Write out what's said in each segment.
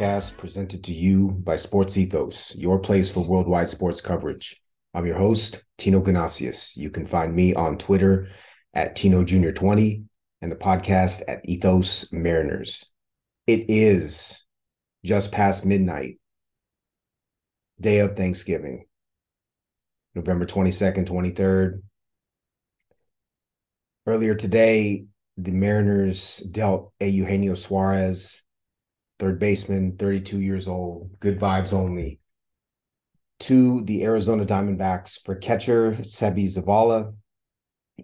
Mariners Cast presented to you by Sports Ethos, your place for worldwide sports coverage. I'm your host, Tino Ganasius. You can find me on Twitter at Tino Jr. 20 and the podcast at Ethos Mariners. It is just past midnight, day of Thanksgiving, November 22nd, 23rd. Earlier today, the Mariners dealt a Eugenio Suarez, third baseman, 32 years old, good vibes only, to the Arizona Diamondbacks for catcher Seby Zavala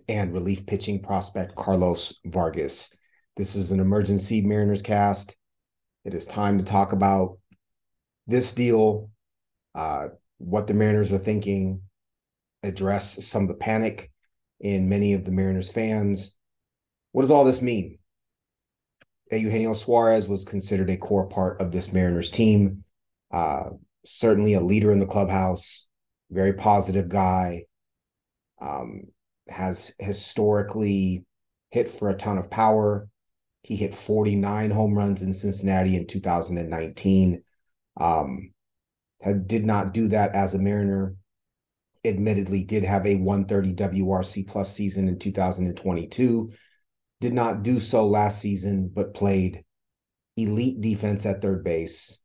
and relief pitching prospect Carlos Vargas. This is an emergency Mariners cast. It is time to talk about this deal, uh, what the Mariners are thinking, address some of the panic in many of the Mariners fans. What does all this mean? Eugenio Suarez was considered a core part of this Mariners team. Uh, certainly a leader in the clubhouse, very positive guy. Um, has historically hit for a ton of power. He hit 49 home runs in Cincinnati in 2019. Um, did not do that as a Mariner. Admittedly, did have a 130 WRC plus season in 2022. Did not do so last season, but played elite defense at third base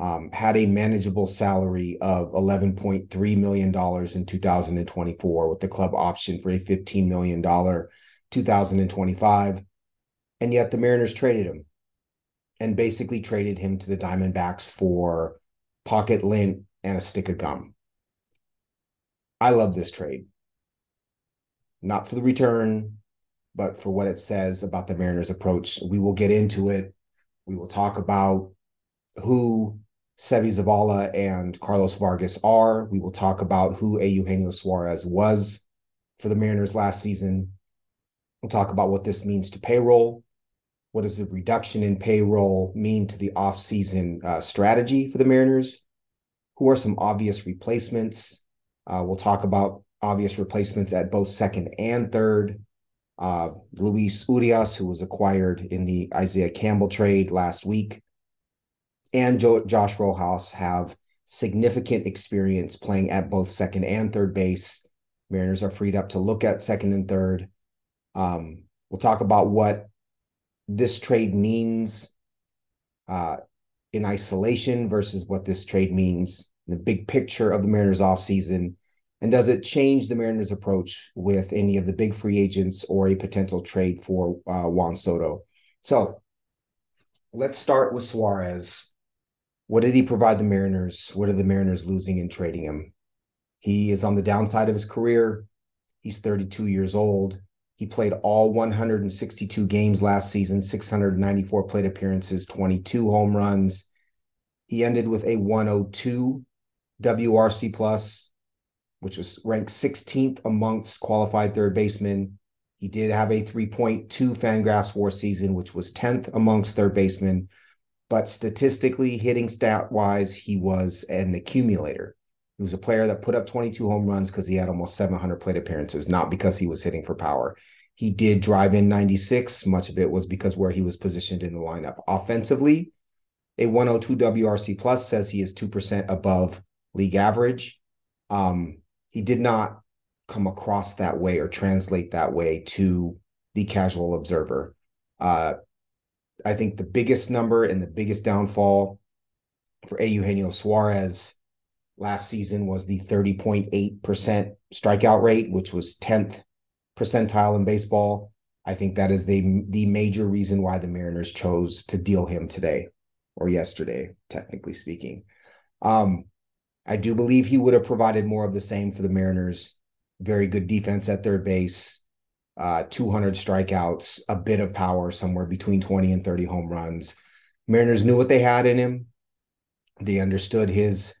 um, had a manageable salary of $11.3 million in 2024 with the club option for a $15 million 2025. And yet the Mariners traded him and basically traded him to the Diamondbacks for pocket lint and a stick of gum. I love this trade. Not for the return, but for what it says about the Mariners' approach. We will get into it. We will talk about who Seby Zavala and Carlos Vargas are. We will talk about who Eugenio Suarez was for the Mariners last season. We'll talk about what this means to payroll. What does the reduction in payroll mean to the offseason uh, strategy for the Mariners? Who are some obvious replacements? Uh, we'll talk about obvious replacements at both second and third. Uh, Luis Urias, who was acquired in the Isaiah Campbell trade last week, and jo- Josh Rojas have significant experience playing at both second and third base. Mariners are freed up to look at second and third. Um, we'll talk about what this trade means uh, in isolation versus what this trade means in the big picture of the Mariners offseason. And does it change the Mariners' approach with any of the big free agents or a potential trade for uh, Juan Soto? So let's start with Suarez. What did he provide the Mariners? What are the Mariners losing in trading him? He is on the downside of his career. He's 32 years old. He played all 162 games last season, 694 plate appearances, 22 home runs. He ended with a 102 WRC plus, which was ranked 16th amongst qualified third basemen. He did have a 3.2 Fangraphs WAR season, which was 10th amongst third basemen but statistically, hitting stat wise, he was an accumulator. He was a player that put up 22 home runs because he had almost 700 plate appearances, not because he was hitting for power. He did drive in 96. Much of it was because where he was positioned in the lineup. Offensively, a 102 WRC plus says he is 2% above league average. Um, he did not come across that way or translate that way to the casual observer. Uh, I think the biggest number and the biggest downfall for A. Eugenio Suarez last season was the 30.8% strikeout rate, which was 10th percentile in baseball. I think that is the the major reason why the Mariners chose to deal him today or yesterday, technically speaking. Um, I do believe he would have provided more of the same for the Mariners. Very good defense at third base, uh, 200 strikeouts, a bit of power, somewhere between 20 and 30 home runs. Mariners knew what they had in him. They understood his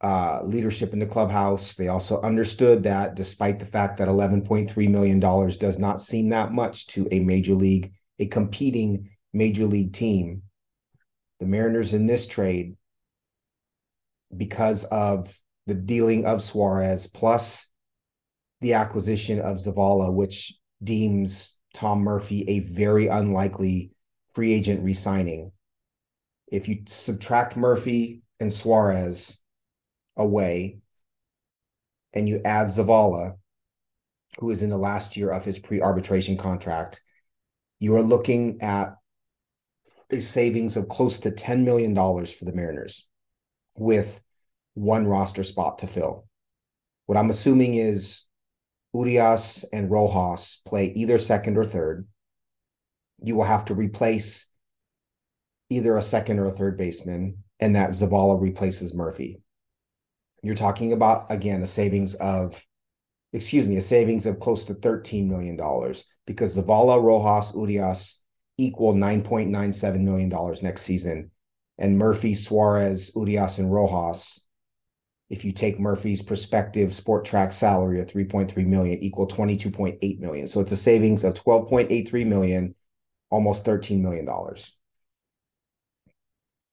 uh, leadership in the clubhouse. They also understood that despite the fact that $11.3 million does not seem that much to a major league, a competing major league team, the Mariners in this trade, because of the dealing of Suarez plus the acquisition of Zavala, which deems Tom Murphy a very unlikely free agent resigning. if you subtract Murphy and Suarez away and you add Zavala, who is in the last year of his pre arbitration contract, you are looking at a savings of close to $10 million for the Mariners with one roster spot to fill. What I'm assuming is Urias and Rojas play either second or third. You will have to replace either a second or a third baseman, and that Zavala replaces Murphy. You're talking about, again, a savings of, excuse me, a savings of close to $13 million because Zavala, Rojas, Urias equal $9.97 million next season. And Murphy, Suarez, Urias, and Rojas, if you take Murphy's prospective sport track salary of 3.3 million, equal 22.8 million. So it's a savings of 12.83 million, almost 13 million dollars.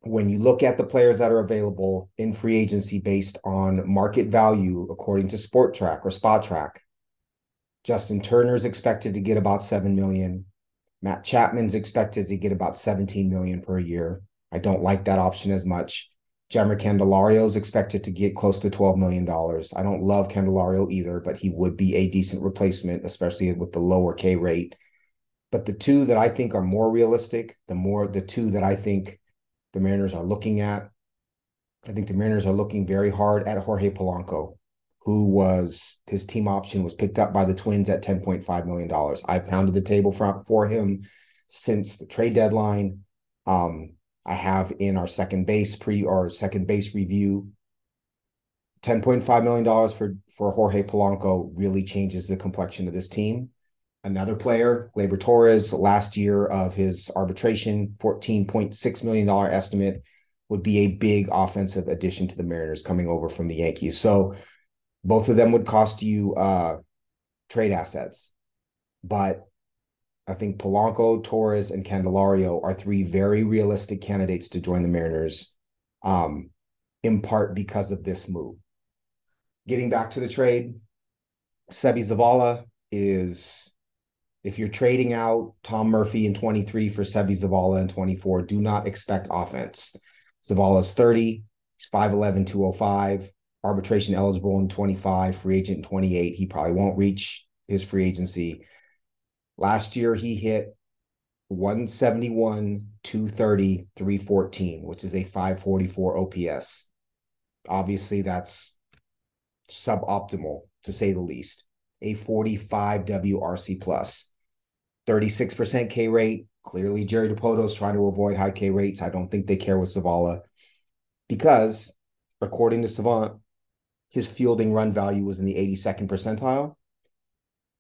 When you look at the players that are available in free agency based on market value, according to Sport Track or Spotrac, Justin Turner is expected to get about 7 million. Matt Chapman's expected to get about 17 million per year. I don't like that option as much. Jeimer Candelario is expected to get close to $12 million. I don't love Candelario either, but he would be a decent replacement, especially with the lower K rate. But the two that I think are more realistic, the more the two that I think the Mariners are looking at, I think the Mariners are looking very hard at Jorge Polanco who was his team option was picked up by the Twins at $10.5 million. I pounded the table for, for him since the trade deadline. Um, I have in our second base pre or second base review. $10.5 million for, for Jorge Polanco really changes the complexion of this team. Another player, Gleyber Torres, last year of his arbitration, $14.6 million estimate, would be a big offensive addition to the Mariners coming over from the Yankees. So both of them would cost you uh, trade assets, but I think Polanco, Torres, and Candelario are three very realistic candidates to join the Mariners, um, in part because of this move. Getting back to the trade, Seby Zavala is, if you're trading out Tom Murphy in 23 for Seby Zavala in 24, do not expect offense. Zavala's 30, he's 5'11, 205 arbitration eligible in 25, free agent in 28. He probably won't reach his free agency. Last year, he hit 171, 230, 314, which is a 544 OPS. Obviously, that's suboptimal to say the least. A 45 WRC plus, 36% K rate. Clearly, Jerry Dipoto is trying to avoid high K rates. I don't think they care with Zavala because, according to Savant, his fielding run value was in the 82nd percentile.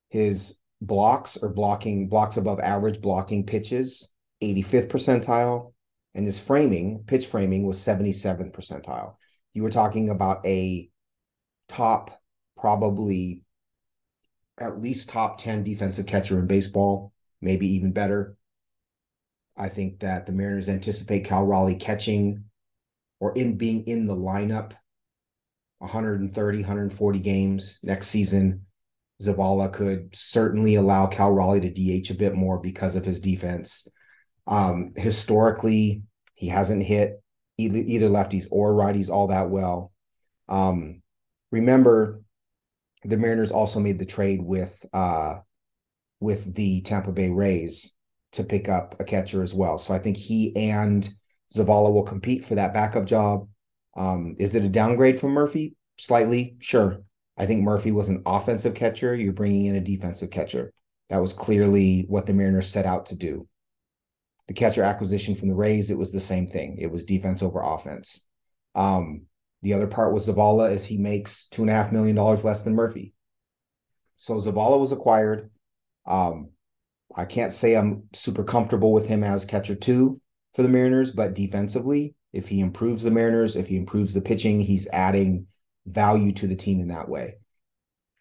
His blocks or blocking blocks above average blocking pitches, 85th percentile. And his framing, pitch framing was 77th percentile. You were talking about a top, probably at least top 10 defensive catcher in baseball, maybe even better. I think that the Mariners anticipate Cal Raleigh catching or in being in the lineup 130, 140 games next season. Zavala could certainly allow Cal Raleigh to DH a bit more because of his defense. Um, historically, he hasn't hit either, lefties or righties all that well. Um, remember, the Mariners also made the trade with uh, with the Tampa Bay Rays to pick up a catcher as well. So I think he and Zavala will compete for that backup job. Um, is it a downgrade from Murphy? Slightly, sure. I think Murphy was an offensive catcher. You're bringing in a defensive catcher. That was clearly what the Mariners set out to do. The catcher acquisition from the Rays, it was the same thing. It was defense over offense. Um, the other part was Zavala, as he makes two and a half million dollars less than Murphy. So Zavala was acquired. Um, I can't say I'm super comfortable with him as catcher two for the Mariners, but defensively, if he improves the Mariners, if he improves the pitching, he's adding value to the team in that way.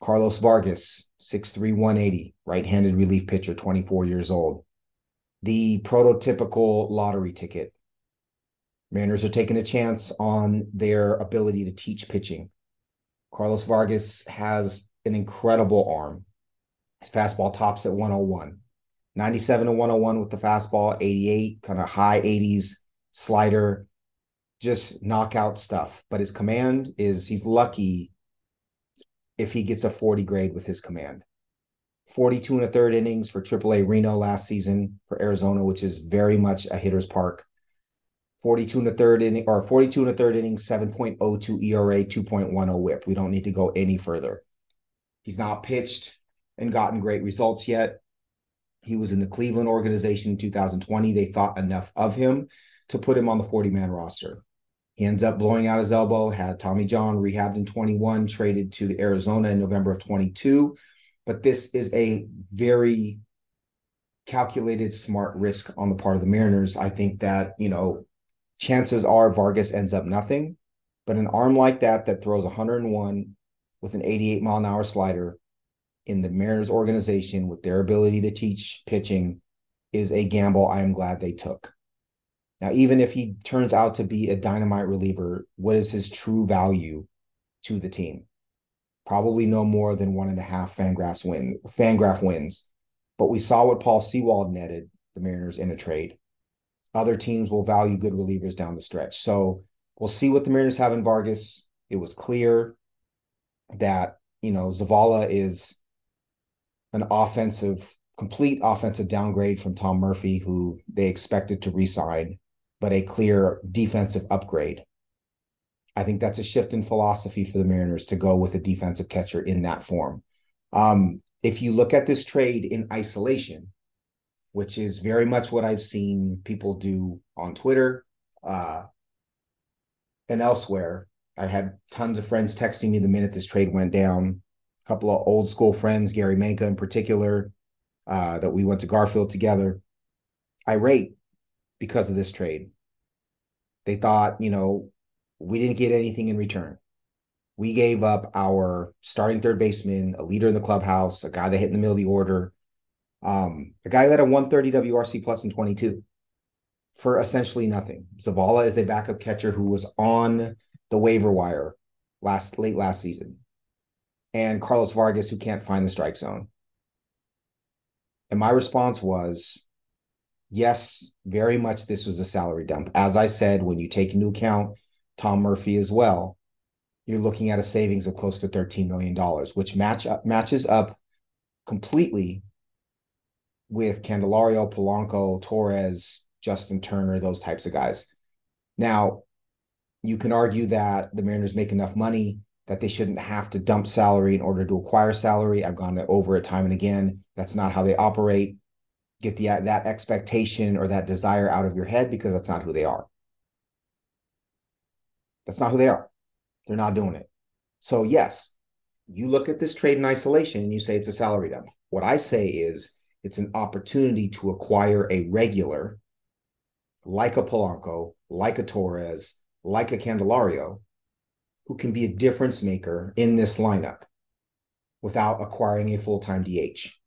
Carlos Vargas, 6'3, 180, right handed relief pitcher, 24 years old. The prototypical lottery ticket. Mariners are taking a chance on their ability to teach pitching. Carlos Vargas has an incredible arm. His fastball tops at 101. 97 to 101 with the fastball, 88, kind of high 80s slider, just knockout stuff. But his command is he's lucky if he gets a 40 grade with his command. 42 and a third innings for AAA Reno last season for Arizona, which is very much a hitter's park. 42 and a third inning or 42 and a third inning, 7.02 ERA, 2.10 whip. We don't need to go any further. He's not pitched and gotten great results yet. He was in the Cleveland organization in 2020. They thought enough of him to put him on the 40 man roster. He ends up blowing out his elbow, had Tommy John rehabbed in 21, traded to the Arizona in November of 22. But this is a very calculated, smart risk on the part of the Mariners. I think that, you know, chances are Vargas ends up nothing. But an arm like that that throws 101 with an 88 mile an hour slider in the Mariners organization with their ability to teach pitching is a gamble I am glad they took. Now, even if he turns out to be a dynamite reliever, what is his true value to the team? Probably no more than one and a half Fangraphs win, Fangraph wins. But we saw what Paul Sewald netted the Mariners in a trade. Other teams will value good relievers down the stretch. So we'll see what the Mariners have in Vargas. It was clear that, you know, Zavala is an offensive, complete offensive downgrade from Tom Murphy, who they expected to resign, but a clear defensive upgrade. I think that's a shift in philosophy for the Mariners to go with a defensive catcher in that form. Um, if you look at this trade in isolation, which is very much what I've seen people do on Twitter uh, and elsewhere. I had tons of friends texting me the minute this trade went down. A couple of old school friends, Gary Manka in particular, uh, that we went to Garfield together. irate because of this trade. They thought, you know, we didn't get anything in return. We gave up our starting third baseman, a leader in the clubhouse, a guy that hit in the middle of the order, um, a guy who had a 130 WRC plus in 22 for essentially nothing. Zavala is a backup catcher who was on the waiver wire last late last season. And Carlos Vargas, who can't find the strike zone. And my response was, yes, very much this was a salary dump. As I said, when you take into account Tom Murphy as well, you're looking at a savings of close to $13 million, which match up, matches up completely with Candelario, Polanco, Torres, Justin Turner, those types of guys. Now, you can argue that the Mariners make enough money that they shouldn't have to dump salary in order to acquire salary. I've gone over it time and again. That's not how they operate. Get the that expectation or that desire out of your head because that's not who they are. That's not who they are. They're not doing it. So yes, you look at this trade in isolation and you say it's a salary dump. What I say is it's an opportunity to acquire a regular like a Polanco, like a Torres, like a Candelario, who can be a difference maker in this lineup without acquiring a full time DH.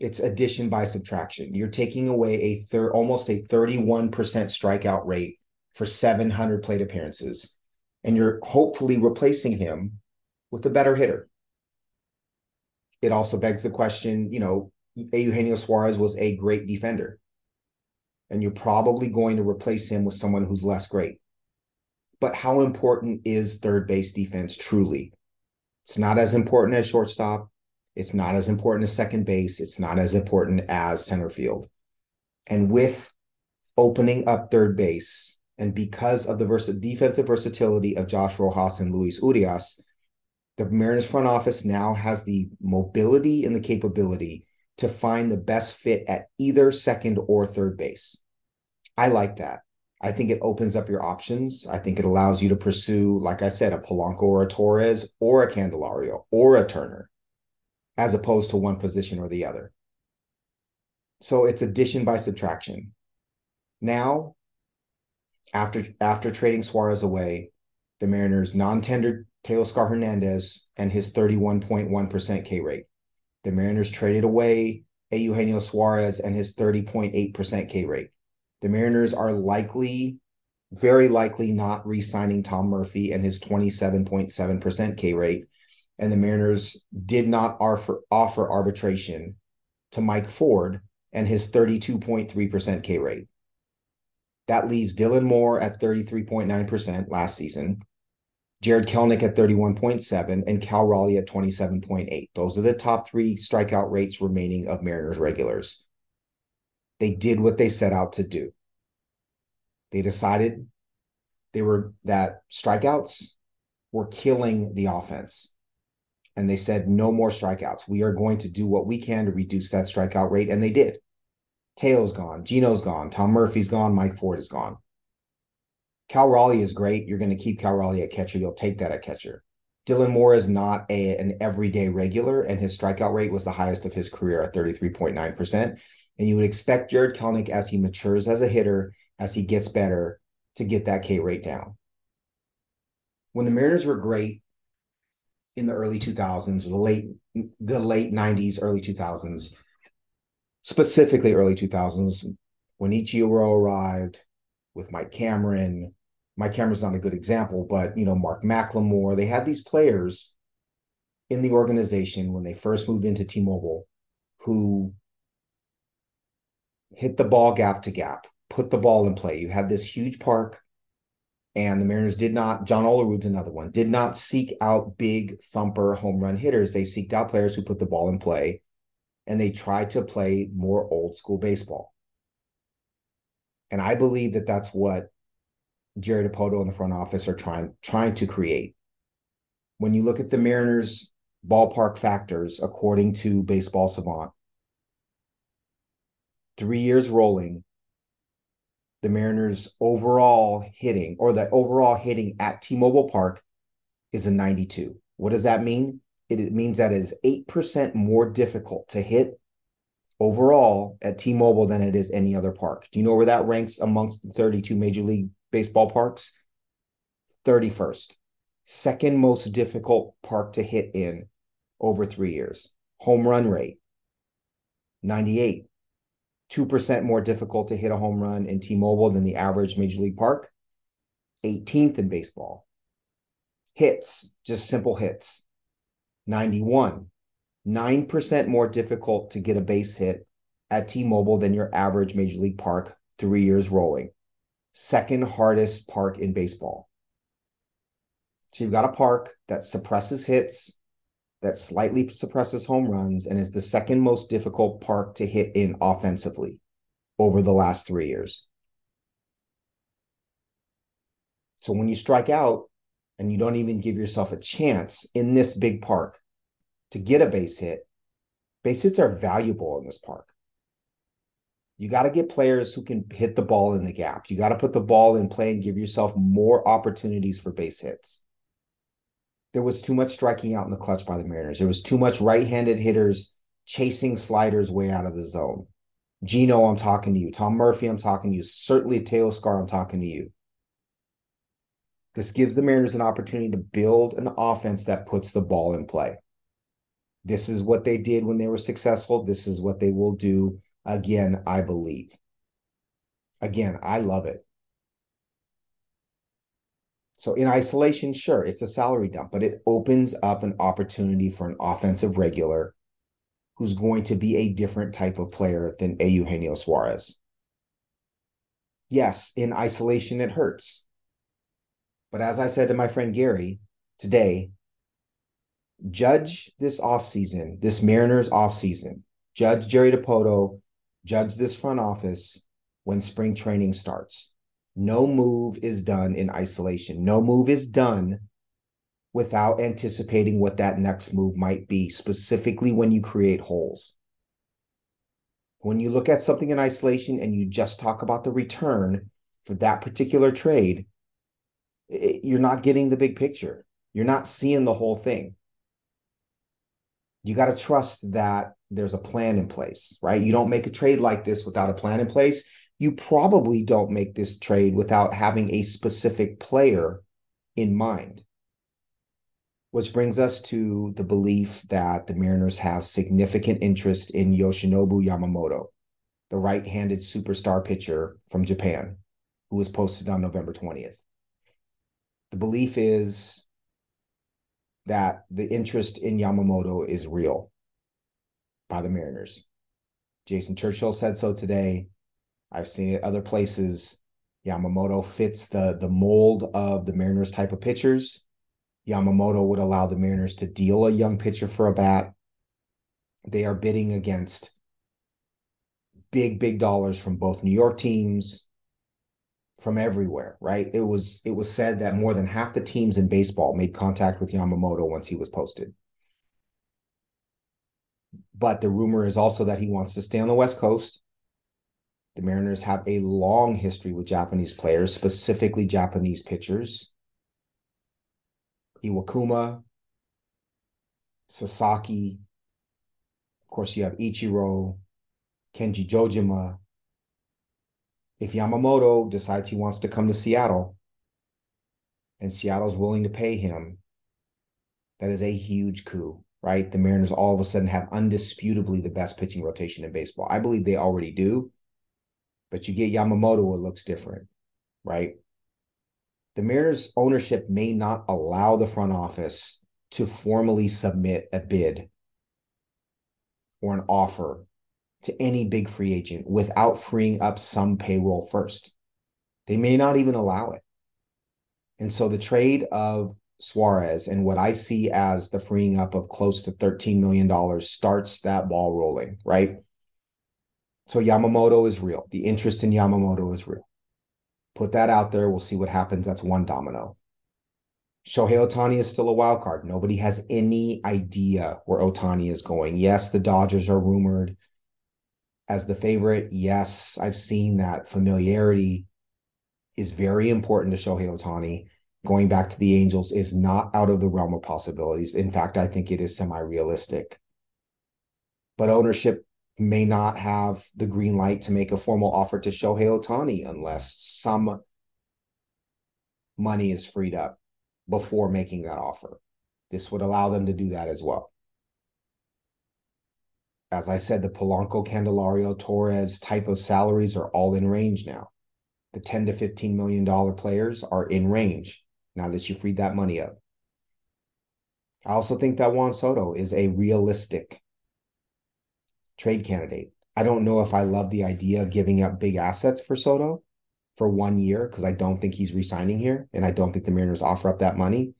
It's addition by subtraction. You're taking away a third, almost a 31% strikeout rate for 700 plate appearances, and you're hopefully replacing him with a better hitter it also begs the question, you know, Eugenio Suarez was a great defender. And you're probably going to replace him with someone who's less great. But how important is third base defense truly? It's not as important as shortstop. It's not as important as second base. It's not as important as center field. And with opening up third base, and because of the defensive versatility of Josh Rojas and Luis Urias, the Mariners front office now has the mobility and the capability to find the best fit at either second or third base. I like that. I think it opens up your options. I think it allows you to pursue, like I said, a Polanco or a Torres or a Candelario or a Turner, as opposed to one position or the other. So it's addition by subtraction. Now, after after trading Suarez away, the Mariners non-tendered Teoscar Hernandez and his 31.1% K rate. The Mariners traded away Eugenio Suarez and his 30.8% K rate. The Mariners are likely, very likely not re signing Tom Murphy and his 27.7% K rate. And the Mariners did not offer, offer arbitration to Mike Ford and his 32.3% K rate. That leaves Dylan Moore at 33.9% last season, Jared Kelenic at 31.7, and Cal Raleigh at 27.8. Those are the top three strikeout rates remaining of Mariners regulars. They did what they set out to do. They decided they were that strikeouts were killing the offense. And they said, no more strikeouts. We are going to do what we can to reduce that strikeout rate. And they did. Teo's gone. Gino's gone. Tom Murphy's gone. Mike Ford is gone. Cal Raleigh is great. You're going to keep Cal Raleigh at catcher. You'll take that at catcher. Dylan Moore is not a, an everyday regular, and his strikeout rate was the highest of his career at 33.9%. And you would expect Jared Kelenic, as he matures as a hitter, as he gets better, to get that K rate down. When the Mariners were great in the early 2000s, the late the late 90s, early 2000s, specifically early 2000s, when Ichiro arrived with Mike Cameron. Mike Cameron's not a good example, but you know, Mark McLemore, they had these players in the organization when they first moved into T-Mobile who hit the ball gap to gap, put the ball in play. You had this huge park, and the Mariners did not, John Olerud's another one, did not seek out big thumper home run hitters. They seeked out players who put the ball in play, and they tried to play more old school baseball. And I believe that that's what Jerry Dipoto and the front office are trying trying to create. When you look at the Mariners ballpark factors, according to Baseball Savant, three years rolling, the Mariners' overall hitting or the overall hitting at T Mobile Park is a 92. What does that mean? It, it means that it is 8% more difficult to hit overall at T Mobile than it is any other park. Do you know where that ranks amongst the 32 Major League Baseball parks? 31st. Second most difficult park to hit in over three years. Home run rate 98. 2% more difficult to hit a home run in T Mobile than the average Major League Park, 18th in baseball. Hits, just simple hits, 91, 9% more difficult to get a base hit at T Mobile than your average Major League Park, three years rolling. Second hardest park in baseball. So you've got a park that suppresses hits, that slightly suppresses home runs and is the second most difficult park to hit in offensively over the last three years. So when you strike out and you don't even give yourself a chance in this big park to get a base hit, base hits are valuable in this park. You got to get players who can hit the ball in the gaps. You got to put the ball in play and give yourself more opportunities for base hits there was too much striking out in the clutch by the Mariners. There was too much right-handed hitters chasing sliders way out of the zone. Gino, I'm talking to you. Tom Murphy, I'm talking to you. Certainly Teoscar, I'm talking to you. This gives the Mariners an opportunity to build an offense that puts the ball in play. This is what they did when they were successful. This is what they will do again, I believe. Again, I love it. So in isolation, sure, it's a salary dump, but it opens up an opportunity for an offensive regular who's going to be a different type of player than Eugenio Suarez. Yes, in isolation, it hurts. But as I said to my friend Gary today, judge this offseason, this Mariners offseason, judge Jerry Dipoto, judge this front office when spring training starts. No move is done in isolation. No move is done without anticipating what that next move might be, specifically when you create holes. When you look at something in isolation and you just talk about the return for that particular trade, it, you're not getting the big picture. You're not seeing the whole thing. You got to trust that there's a plan in place, right? You don't make a trade like this without a plan in place you probably don't make this trade without having a specific player in mind. Which brings us to the belief that the Mariners have significant interest in Yoshinobu Yamamoto, the right handed superstar pitcher from Japan, who was posted on November 20th. The belief is that the interest in Yamamoto is real by the Mariners. Jason Churchill said so today. I've seen it other places. Yamamoto fits the the mold of the Mariners type of pitchers. Yamamoto would allow the Mariners to deal a young pitcher for a bat. They are bidding against big, big dollars from both New York teams, from everywhere, right? It was it was said that more than half the teams in baseball made contact with Yamamoto once he was posted. But the rumor is also that he wants to stay on the West Coast. The Mariners have a long history with Japanese players, specifically Japanese pitchers. Iwakuma, Sasaki. Of course, you have Ichiro, Kenji Jojima. If Yamamoto decides he wants to come to Seattle and Seattle's willing to pay him, that is a huge coup, right? The Mariners all of a sudden have undisputably the best pitching rotation in baseball. I believe they already do, but you get Yamamoto, it looks different, right? The Mariners ownership may not allow the front office to formally submit a bid or an offer to any big free agent without freeing up some payroll first. They may not even allow it. And so the trade of Suarez and what I see as the freeing up of close to $13 million starts that ball rolling, right? So Yamamoto is real. The interest in Yamamoto is real. Put that out there. We'll see what happens. That's one domino. Shohei Ohtani is still a wild card. Nobody has any idea where Ohtani is going. Yes, the Dodgers are rumored as the favorite. Yes, I've seen that familiarity is very important to Shohei Ohtani. Going back to the Angels is not out of the realm of possibilities. In fact, I think it is semi realistic. But ownership may not have the green light to make a formal offer to Shohei Ohtani unless some money is freed up before making that offer. This would allow them to do that as well as I said, the Polanco, Candelario, Torres type of salaries are all in range now. The 10 to 15 million dollar players are in range now that you freed that money up. I also think that Juan Soto is a realistic trade candidate. I don't know if I love the idea of giving up big assets for Soto for one year because I don't think he's resigning here and I don't think the Mariners offer up that money.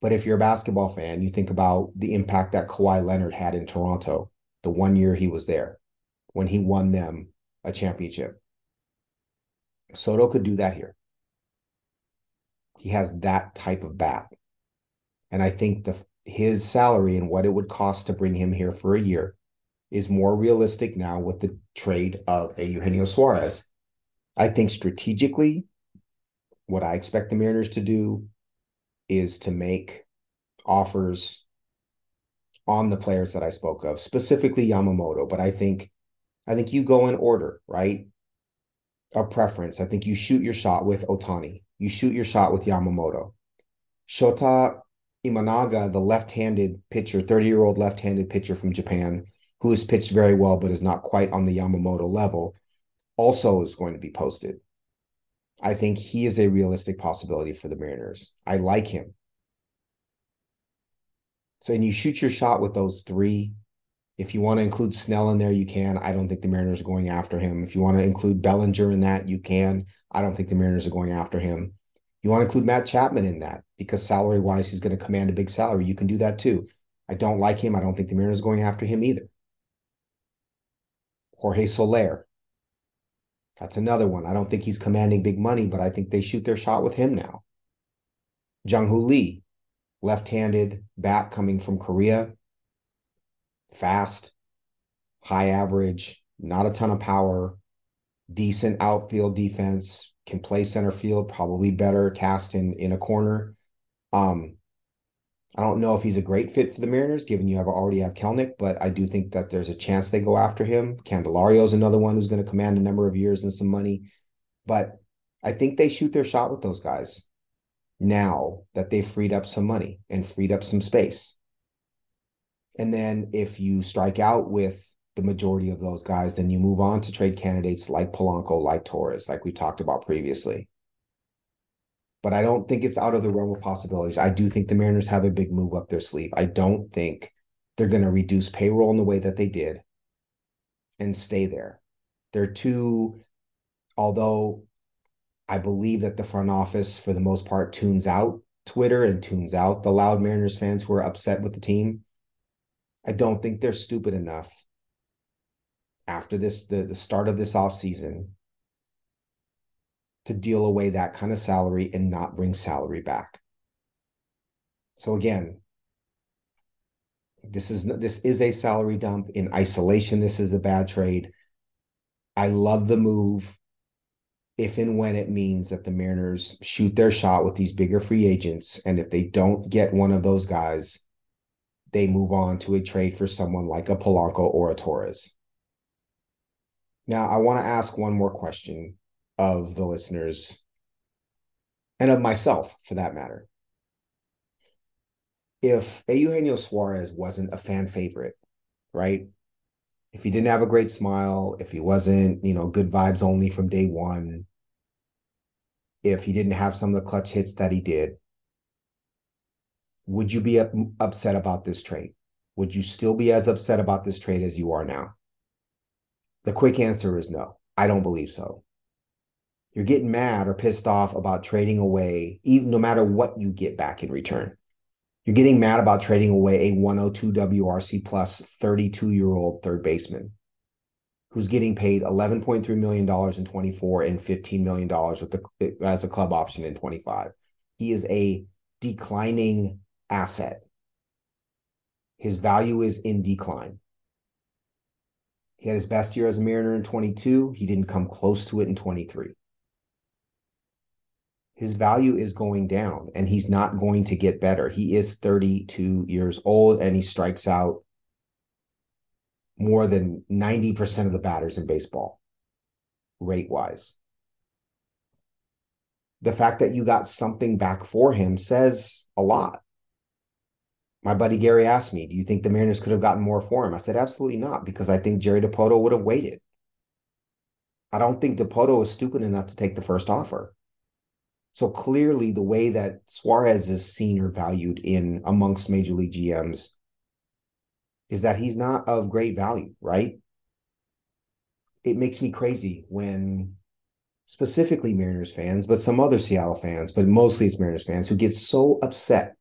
But if you're a basketball fan, you think about the impact that Kawhi Leonard had in Toronto the one year he was there when he won them a championship. Soto could do that here. He has that type of bat. And I think the his salary and what it would cost to bring him here for a year is more realistic now with the trade of a Eugenio Suarez. I think strategically, what I expect the Mariners to do is to make offers on the players that I spoke of, specifically Yamamoto. But I think I think you go in order, right? Of preference. I think you shoot your shot with Ohtani. You shoot your shot with Yamamoto. Shota Imanaga, the left-handed pitcher, 30-year-old left-handed pitcher from Japan, who has pitched very well but is not quite on the Yamamoto level, also is going to be posted. I think he is a realistic possibility for the Mariners. I like him. So, and you shoot your shot with those three. If you want to include Snell in there, you can. I don't think the Mariners are going after him. If you want to include Bellinger in that, you can. I don't think the Mariners are going after him. You want to include Matt Chapman in that because salary wise, he's going to command a big salary. You can do that too. I don't like him. I don't think the Mariners are going after him either. Jorge Soler. That's another one. I don't think he's commanding big money, but I think they shoot their shot with him now. Jung Hoo Lee left-handed bat coming from Korea. Fast, high average, not a ton of power, decent outfield defense, can play center field, probably better cast in in a corner. Um, I don't know if he's a great fit for the Mariners, given you have already have Kelenic, but I do think that there's a chance they go after him. Candelario is another one who's going to command a number of years and some money, but I think they shoot their shot with those guys now that they've freed up some money and freed up some space. And then if you strike out with the majority of those guys, then you move on to trade candidates like Polanco, like Torres, like we talked about previously. But I don't think it's out of the realm of possibilities. I do think the Mariners have a big move up their sleeve. I don't think they're going to reduce payroll in the way that they did and stay there. They're too, although I believe that the front office, for the most part, tunes out Twitter and tunes out the loud Mariners fans who are upset with the team. I don't think they're stupid enough after this the, the start of this offseason to deal away that kind of salary and not bring salary back. So again, this is this is a salary dump in isolation. This is a bad trade. I love the move if and when it means that the Mariners shoot their shot with these bigger free agents. And if they don't get one of those guys, they move on to a trade for someone like a Polanco or a Torres. Now, I want to ask one more question of the listeners and of myself for that matter. If Eugenio Suarez wasn't a fan favorite, right? If he didn't have a great smile, if he wasn't, you know, good vibes only from day one, if he didn't have some of the clutch hits that he did, would you be up, upset about this trade? Would you still be as upset about this trade as you are now? The quick answer is no. I don't believe so. You're getting mad or pissed off about trading away, even no matter what you get back in return. You're getting mad about trading away a 102 WRC plus 32 year old third baseman who's getting paid $11.3 million in 24 and $15 million with the, as a club option in 25. He is a declining asset. His value is in decline. He had his best year as a Mariner in 22. He didn't come close to it in 23. His value is going down and he's not going to get better. He is 32 years old and he strikes out more than 90% of the batters in baseball, rate wise. The fact that you got something back for him says a lot. My buddy Gary asked me, Do you think the Mariners could have gotten more for him? I said, Absolutely not, because I think Jerry Dipoto would have waited. I don't think Dipoto is stupid enough to take the first offer. So clearly, the way that Suarez is seen or valued in amongst major league GMs is that he's not of great value, right? It makes me crazy when specifically Mariners fans, but some other Seattle fans, but mostly it's Mariners fans who get so upset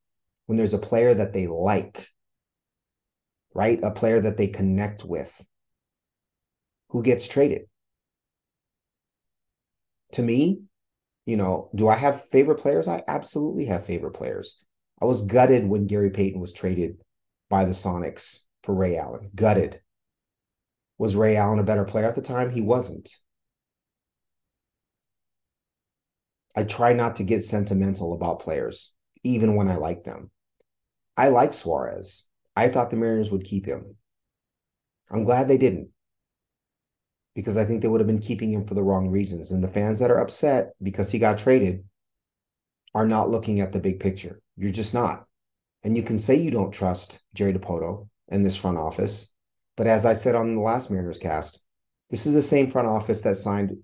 when there's a player that they like, right? A player that they connect with who gets traded. To me, you know, do I have favorite players? I absolutely have favorite players. I was gutted when Gary Payton was traded by the Sonics for Ray Allen. Gutted. Was Ray Allen a better player at the time? He wasn't. I try not to get sentimental about players, even when I like them. I like Suarez. I thought the Mariners would keep him. I'm glad they didn't because I think they would have been keeping him for the wrong reasons. And the fans that are upset because he got traded are not looking at the big picture. You're just not. And you can say you don't trust Jerry Dipoto and this front office. But as I said on the last Mariners cast, this is the same front office that signed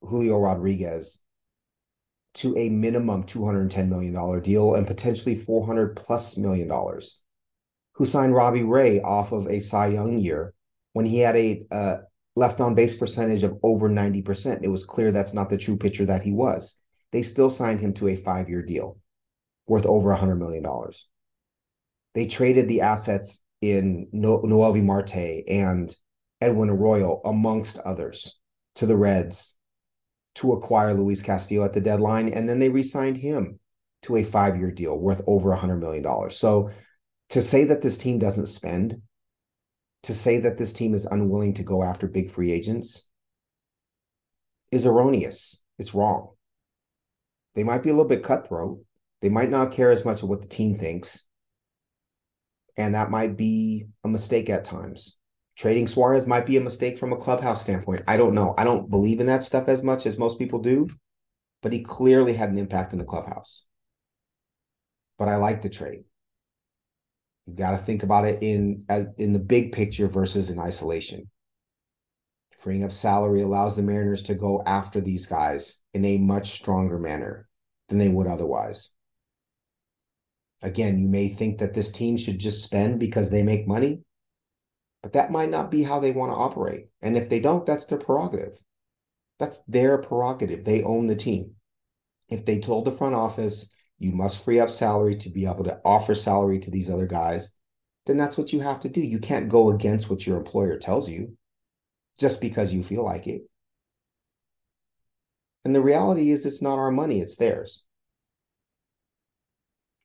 Julio Rodriguez to a minimum $210 million deal and potentially 400 plus million dollars, who signed Robbie Ray off of a Cy Young year when he had a uh, left on base percentage of over 90%. It was clear that's not the true pitcher that he was. They still signed him to a five year deal worth over $100 million. They traded the assets in no- Noelvi Marte and Edwin Arroyo, amongst others, to the Reds to acquire Luis Castillo at the deadline, and then they re-signed him to a five-year deal worth over a hundred million dollars. So to say that this team doesn't spend, to say that this team is unwilling to go after big free agents, is erroneous. It's wrong. They might be a little bit cutthroat. They might not care as much of what the team thinks. And that might be a mistake at times. Trading Suarez might be a mistake from a clubhouse standpoint. I don't know. I don't believe in that stuff as much as most people do, but he clearly had an impact in the clubhouse. But I like the trade. You got to think about it in in the big picture versus in isolation. Freeing up salary allows the Mariners to go after these guys in a much stronger manner than they would otherwise. Again, you may think that this team should just spend because they make money. But that might not be how they want to operate. And if they don't, that's their prerogative. That's their prerogative. They own the team. If they told the front office, you must free up salary to be able to offer salary to these other guys, then that's what you have to do. You can't go against what your employer tells you just because you feel like it. And the reality is, it's not our money, it's theirs.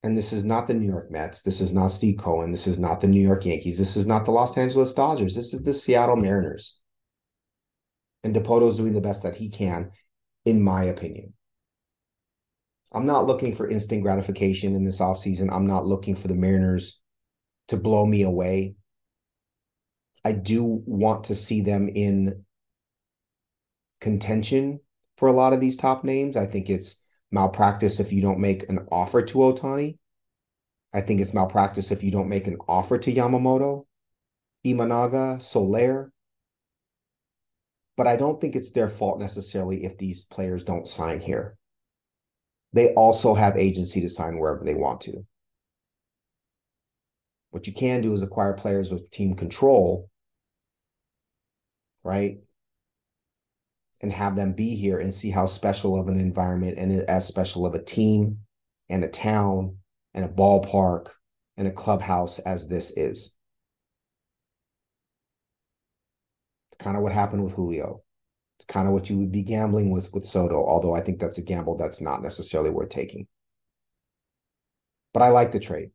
And this is not the New York Mets. This is not Steve Cohen. This is not the New York Yankees. This is not the Los Angeles Dodgers. This is the Seattle Mariners. And Dipoto is doing the best that he can, in my opinion. I'm not looking for instant gratification in this offseason. I'm not looking for the Mariners to blow me away. I do want to see them in contention for a lot of these top names. I think it's malpractice if you don't make an offer to Ohtani. I think it's malpractice if you don't make an offer to Yamamoto, Imanaga, Soler. But I don't think it's their fault necessarily if these players don't sign here. They also have agency to sign wherever they want to. What you can do is acquire players with team control, right? and have them be here and see how special of an environment and as special of a team and a town and a ballpark and a clubhouse as this is. It's kind of what happened with Julio. It's kind of what you would be gambling with with Soto, although I think that's a gamble that's not necessarily worth taking. But I like the trade.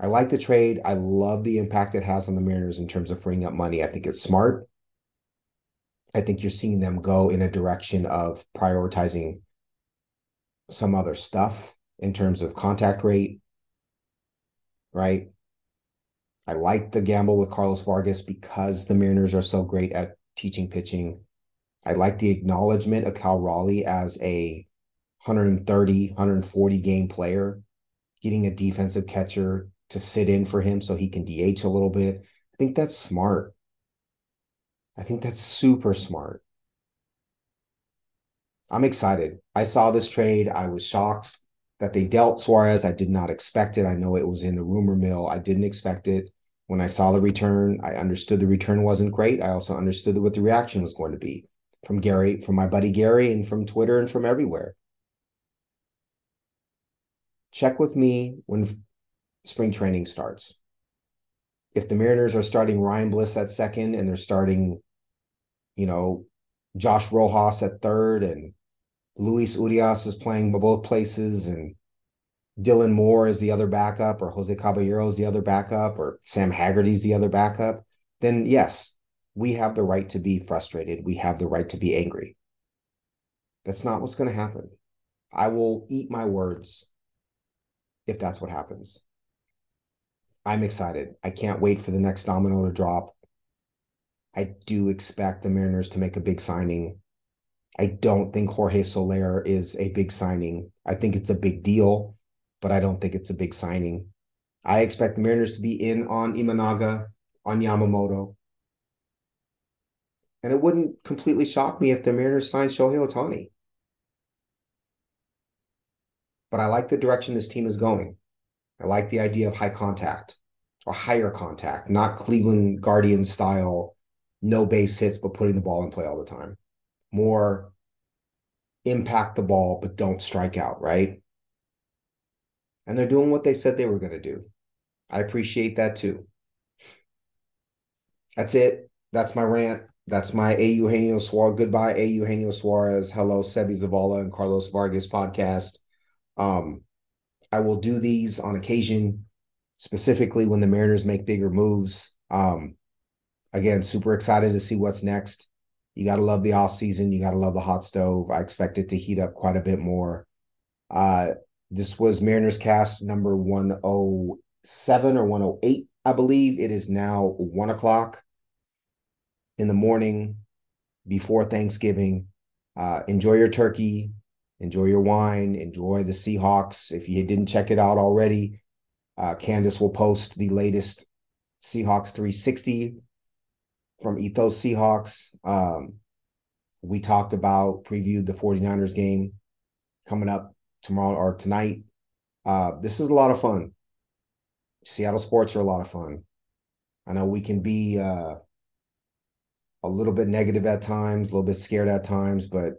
I like the trade. I love the impact it has on the Mariners in terms of freeing up money. I think it's smart. I think you're seeing them go in a direction of prioritizing some other stuff in terms of contact rate, right? I like the gamble with Carlos Vargas because the Mariners are so great at teaching pitching. I like the acknowledgement of Cal Raleigh as a 130, 140 game player, getting a defensive catcher to sit in for him so he can DH a little bit. I think that's smart. I think that's super smart. I'm excited. I saw this trade. I was shocked that they dealt Suarez. I did not expect it. I know it was in the rumor mill. I didn't expect it. When I saw the return, I understood the return wasn't great. I also understood what the reaction was going to be from Gary, from my buddy Gary, and from Twitter and from everywhere. Check with me when spring training starts if the Mariners are starting Ryan Bliss at second and they're starting, you know, Josh Rojas at third and Luis Urias is playing both places and Dylan Moore is the other backup or Jose Caballero is the other backup or Sam Haggerty's the other backup, then yes, we have the right to be frustrated. We have the right to be angry. That's not what's going to happen. I will eat my words if that's what happens. I'm excited. I can't wait for the next domino to drop. I do expect the Mariners to make a big signing. I don't think Jorge Soler is a big signing. I think it's a big deal, but I don't think it's a big signing. I expect the Mariners to be in on Imanaga, on Yamamoto. And it wouldn't completely shock me if the Mariners signed Shohei Ohtani. But I like the direction this team is going. I like the idea of high contact or higher contact, not Cleveland Guardian style, no base hits, but putting the ball in play all the time. More impact the ball, but don't strike out, right? And they're doing what they said they were going to do. I appreciate that too. That's it. That's my rant. That's my A. Eugenio Suarez. Goodbye, A. Eugenio Suarez. Hello, Seby Zavala and Carlos Vargas podcast. Um, I will do these on occasion, specifically when the Mariners make bigger moves. Um, again, super excited to see what's next. You got to love the off season. You got to love the hot stove. I expect it to heat up quite a bit more. Uh, this was Mariners cast number 107 or 108, I believe. It is now one o'clock in the morning before Thanksgiving. Uh, enjoy your turkey enjoy your wine, enjoy the Seahawks. If you didn't check it out already, uh, Candace will post the latest Seahawks 360 from Ethos Seahawks. Um, we talked about, previewed the 49ers game coming up tomorrow or tonight. Uh, this is a lot of fun. Seattle sports are a lot of fun. I know we can be uh, a little bit negative at times, a little bit scared at times, but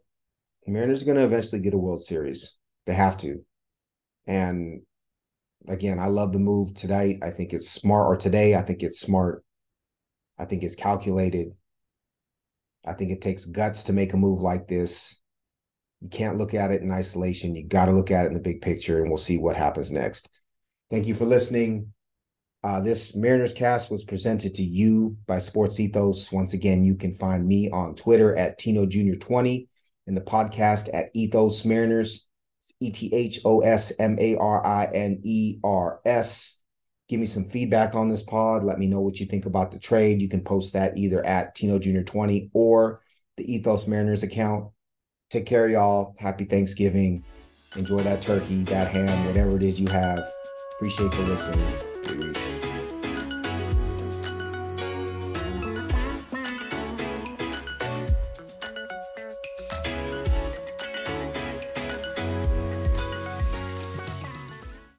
Mariners are going to eventually get a World Series. They have to. And again, I love the move tonight. I think it's smart, or today, I think it's smart. I think it's calculated. I think it takes guts to make a move like this. You can't look at it in isolation. You got to look at it in the big picture, and we'll see what happens next. Thank you for listening. Uh, this Mariners cast was presented to you by Sports Ethos. Once again, you can find me on Twitter at Tino Jr. 20 and the podcast at Ethos Mariners. E T H O S M A R I N E R S. Give me some feedback on this pod. Let me know what you think about the trade. You can post that either at Tino Jr. 20 or the Ethos Mariners account. Take care, y'all. Happy Thanksgiving. Enjoy that turkey, that ham, whatever it is you have. Appreciate the listen. Deus.